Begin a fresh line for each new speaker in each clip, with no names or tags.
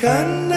看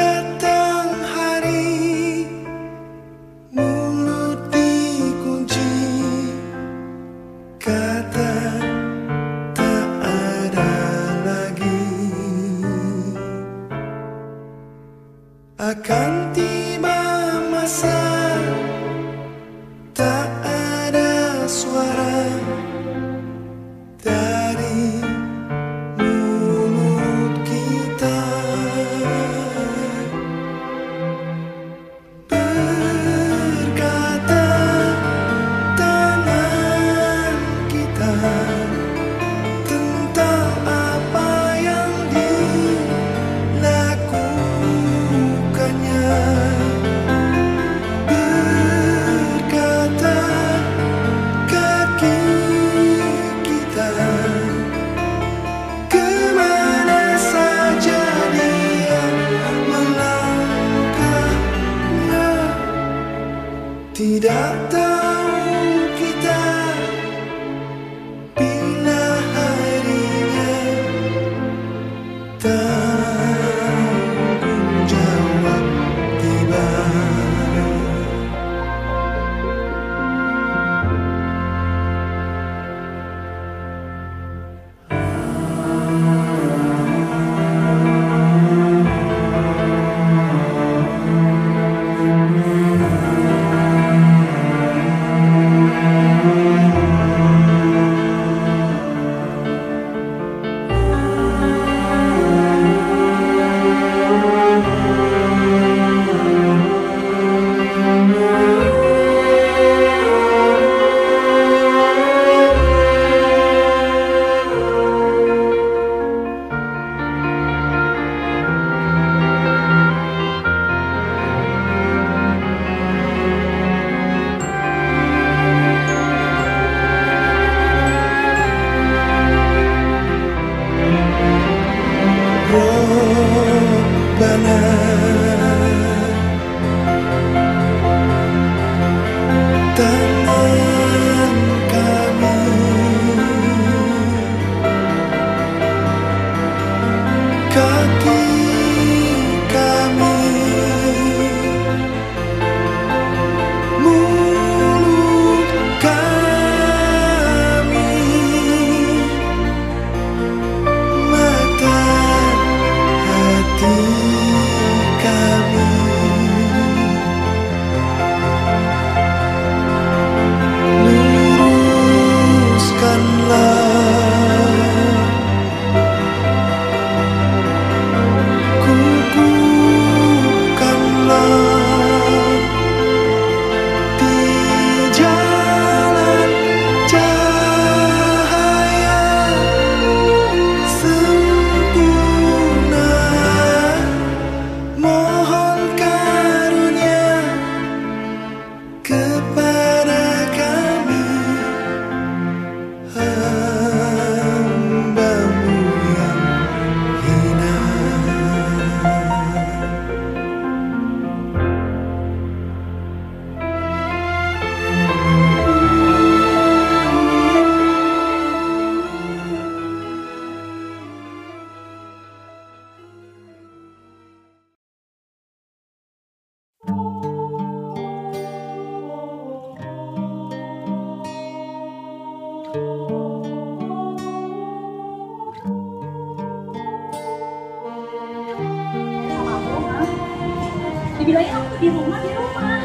bilangin aku di rumah di rumah.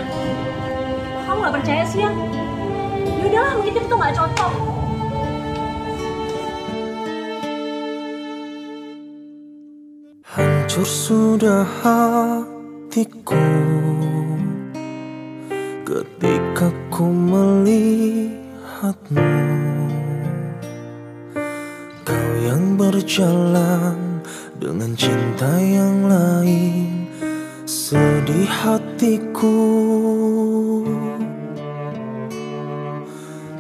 Kamu nggak percaya sih ya? Yaudahlah mungkin itu nggak cocok.
Hancur sudah hatiku. Ketika ku melihatmu Kau yang berjalan dengan cinta yang di hatiku.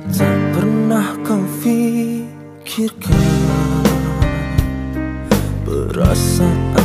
Tak pernah kau pikirkan
Perasaan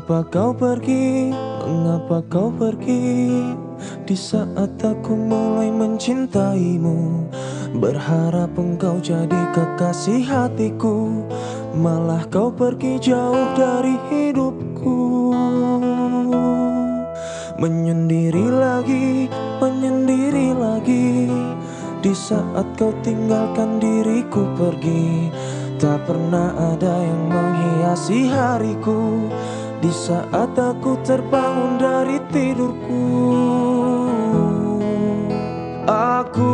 Mengapa kau pergi? Mengapa kau pergi? Di saat aku mulai mencintaimu Berharap engkau jadi kekasih hatiku Malah kau pergi jauh dari hidupku Menyendiri lagi, menyendiri lagi Di saat kau tinggalkan diriku pergi Tak pernah ada yang menghiasi hariku Di saat aku terbangun dari tidurku Aku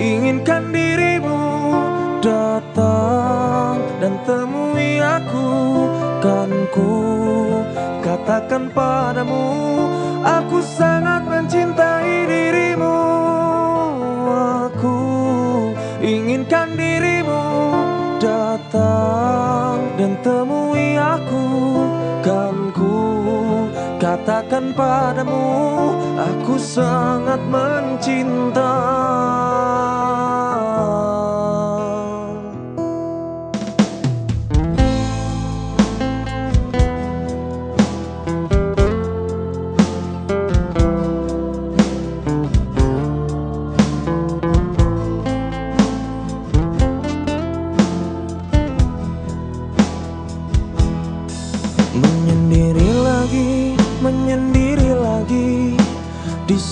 inginkan dirimu datang dan temui aku. Kan ku katakan padamu Aku sangat mencintai dirimu. Aku inginkan dirimu datang dan temui aku. ku katakan padamu Aku sangat mencinta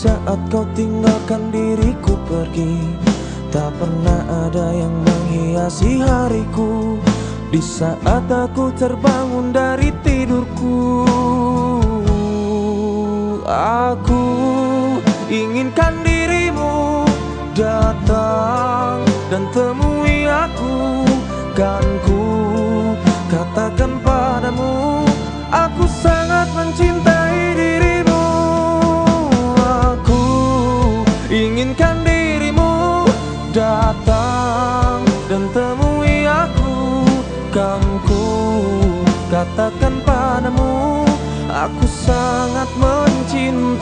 saat kau tinggalkan diriku pergi Tak pernah ada yang menghiasi hariku. Di saat aku terbangun dari tidurku Aku inginkan dirimu datang dan temui aku. Kan katakan padamu Aku sangat mencinta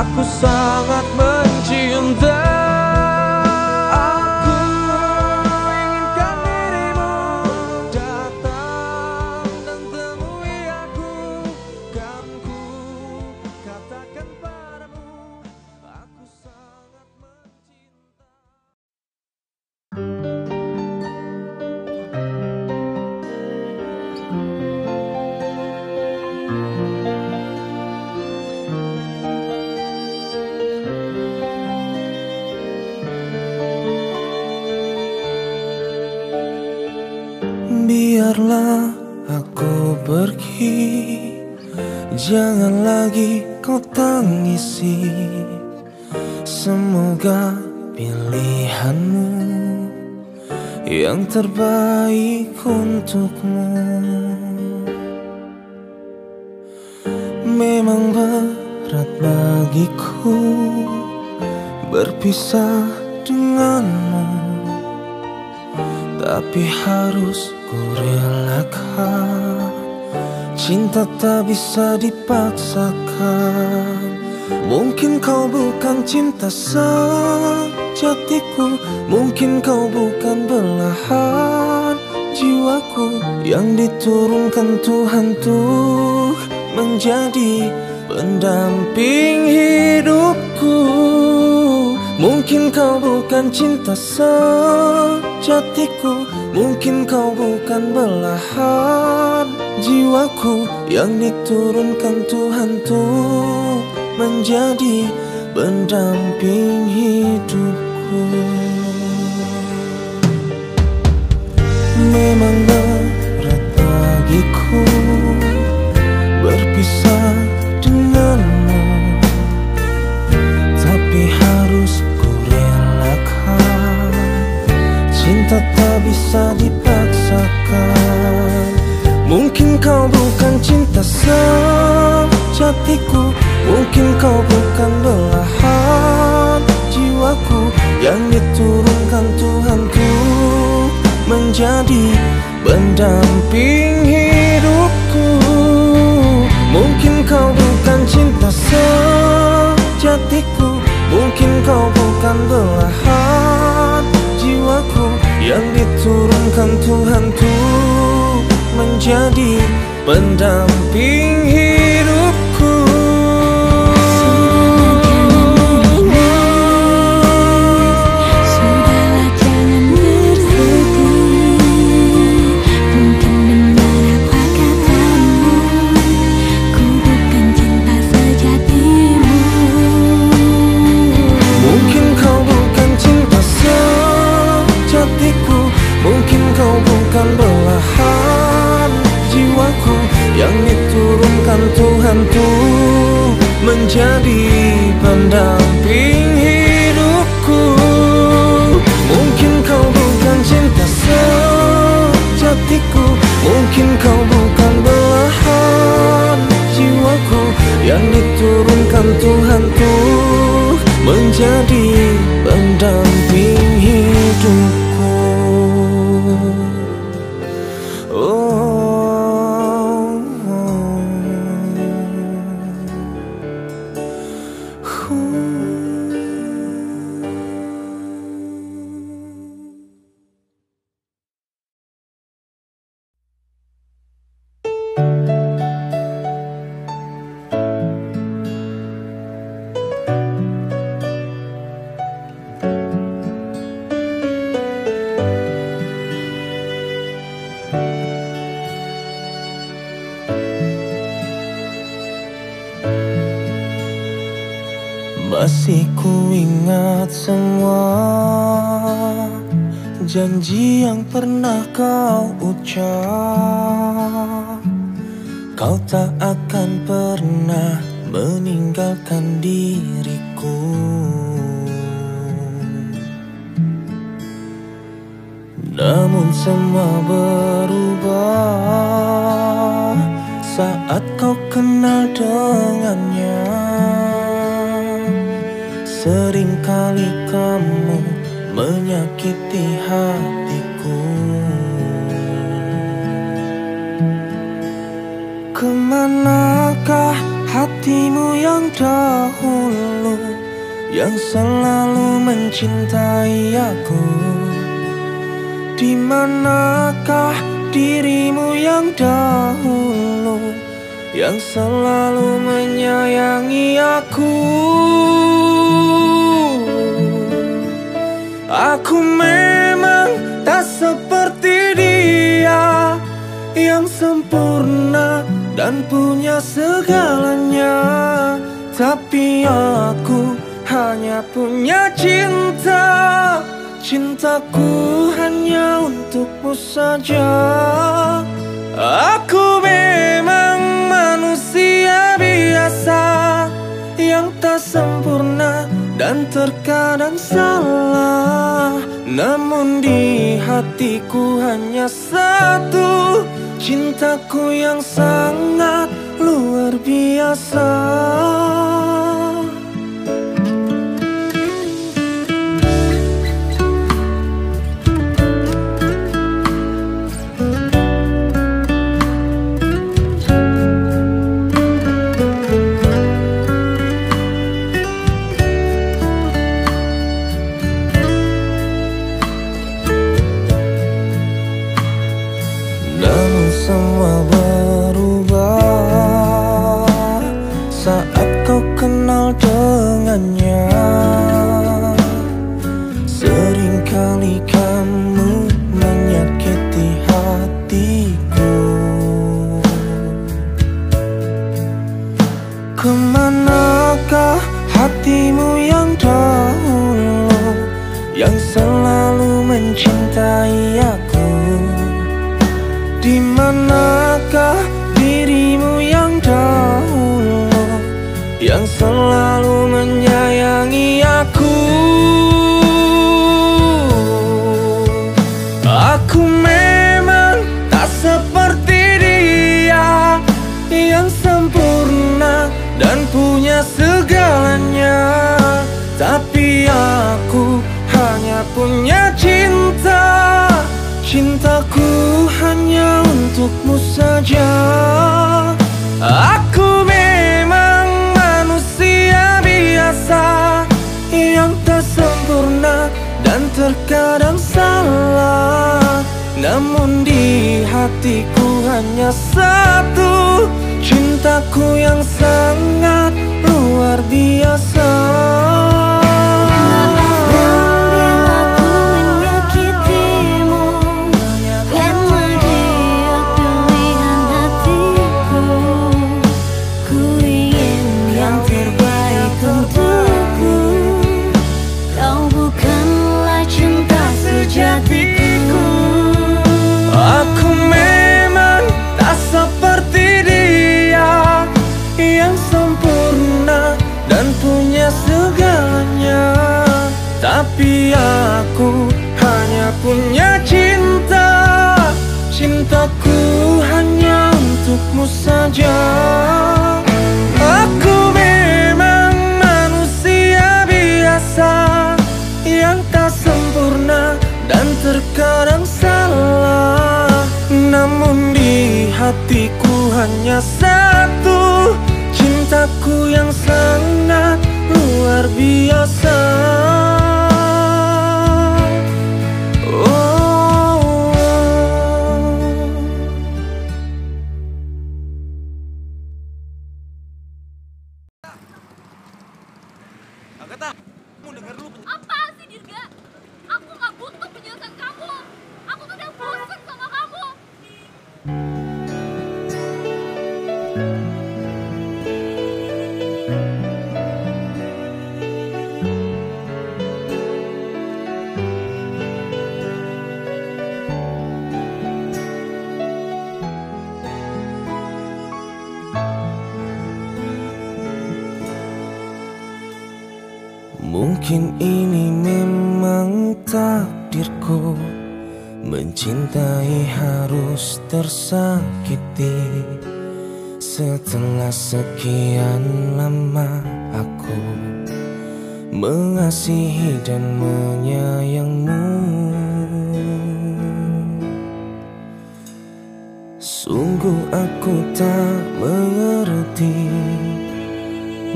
Aku sangat pilihanmu Yang terbaik untukmu. Memang berat bagiku Berpisah denganmu tapi harus ku relakan. Cinta tak bisa dipaksakan. Mungkin kau bukan cinta sejatiku Mungkin kau bukan belahan jiwaku Yang diturunkan Tuhan tuh menjadi pendamping hidupku. Mungkin kau bukan cinta sejatiku Mungkin kau bukan belahan jiwaku Yang diturunkan Tuhan tuh menjadi pendamping hidupku Memang berat bagiku berpisah denganmu Tapi harus ku relakan Cinta tak bisa dipaksakan. Mungkin kau bukan cinta sejatiku Mungkin kau bukan belahan jiwaku Yang diturunkan Tuhan menjadi pendamping hidupku. Mungkin kau bukan cinta sejatiku, Mungkin kau bukan belahan jiwaku Yang diturunkan Tuhan menjadi pendamping hidupku diturunkan Tuhan tuh menjadi pendamping Masih ku ingat semua Janji yang pernah kau ucap. Kau tak akan pernah meninggalkan diriku. Namun semua berubah Saat kau kenal dengannya Seringkali kamu menyakiti hatiku. Ke manakah hatimu yang dahulu Yang selalu mencintai aku? Di manakah dirimu yang dahulu Yang selalu menyayangi aku Aku memang tak seperti dia Yang sempurna dan punya segalanya. Tapi aku hanya punya cinta. Cintaku hanya untukmu saja. Aku memang manusia biasa Yang tak sempurna dan terkadang salah Namun di hatiku hanya satu. Cintaku yang sangat luar biasa punya cinta. Cintaku hanya untukmu saja. Aku memang manusia biasa Yang tak sempurna dan terkadang salah. Namun di hatiku hanya satu Cintaku yang sangat luar biasa hatiku hanya Mencintai harus tersakiti. Setelah sekian lama aku Mengasihi dan menyayangmu Sungguh aku tak mengerti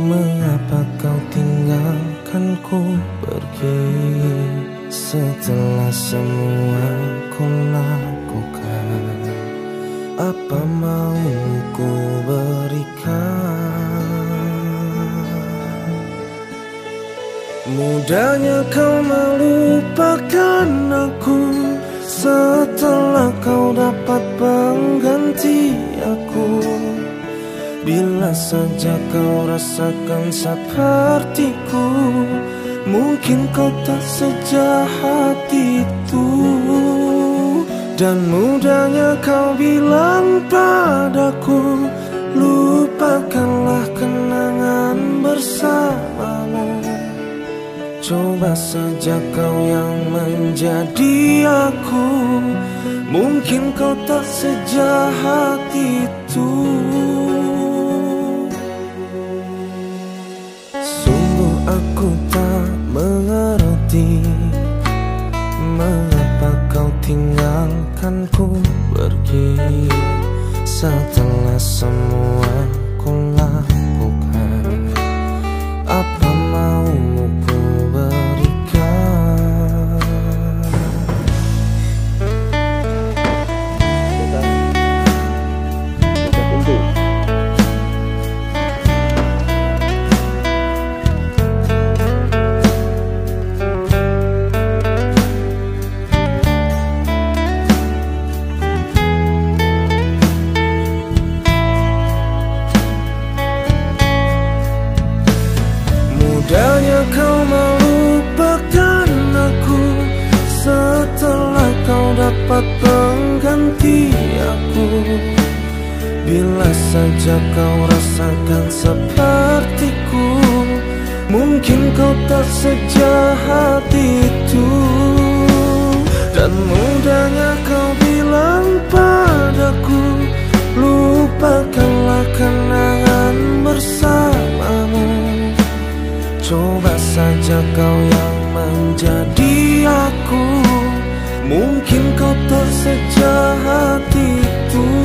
Mengapa kau tinggalkanku pergi Setelah semua ku lakukan Apa mau ku berikan? Mudahnya kau melupakan aku Setelah kau dapat pengganti aku. Bila saja kau rasakan sepertiku Mungkin kau tak sejahat itu. Dan mudahnya kau bilang padaku Lupakanlah kenangan bersamamu. Coba saja kau yang menjadi aku. Mungkin kau tak sejahat itu Setelah semua tak sejahat itu. Dan mudahnya kau bilang padaku Lupakanlah kenangan bersamamu. Coba saja kau yang menjadi aku. Mungkin kau tak sejahat itu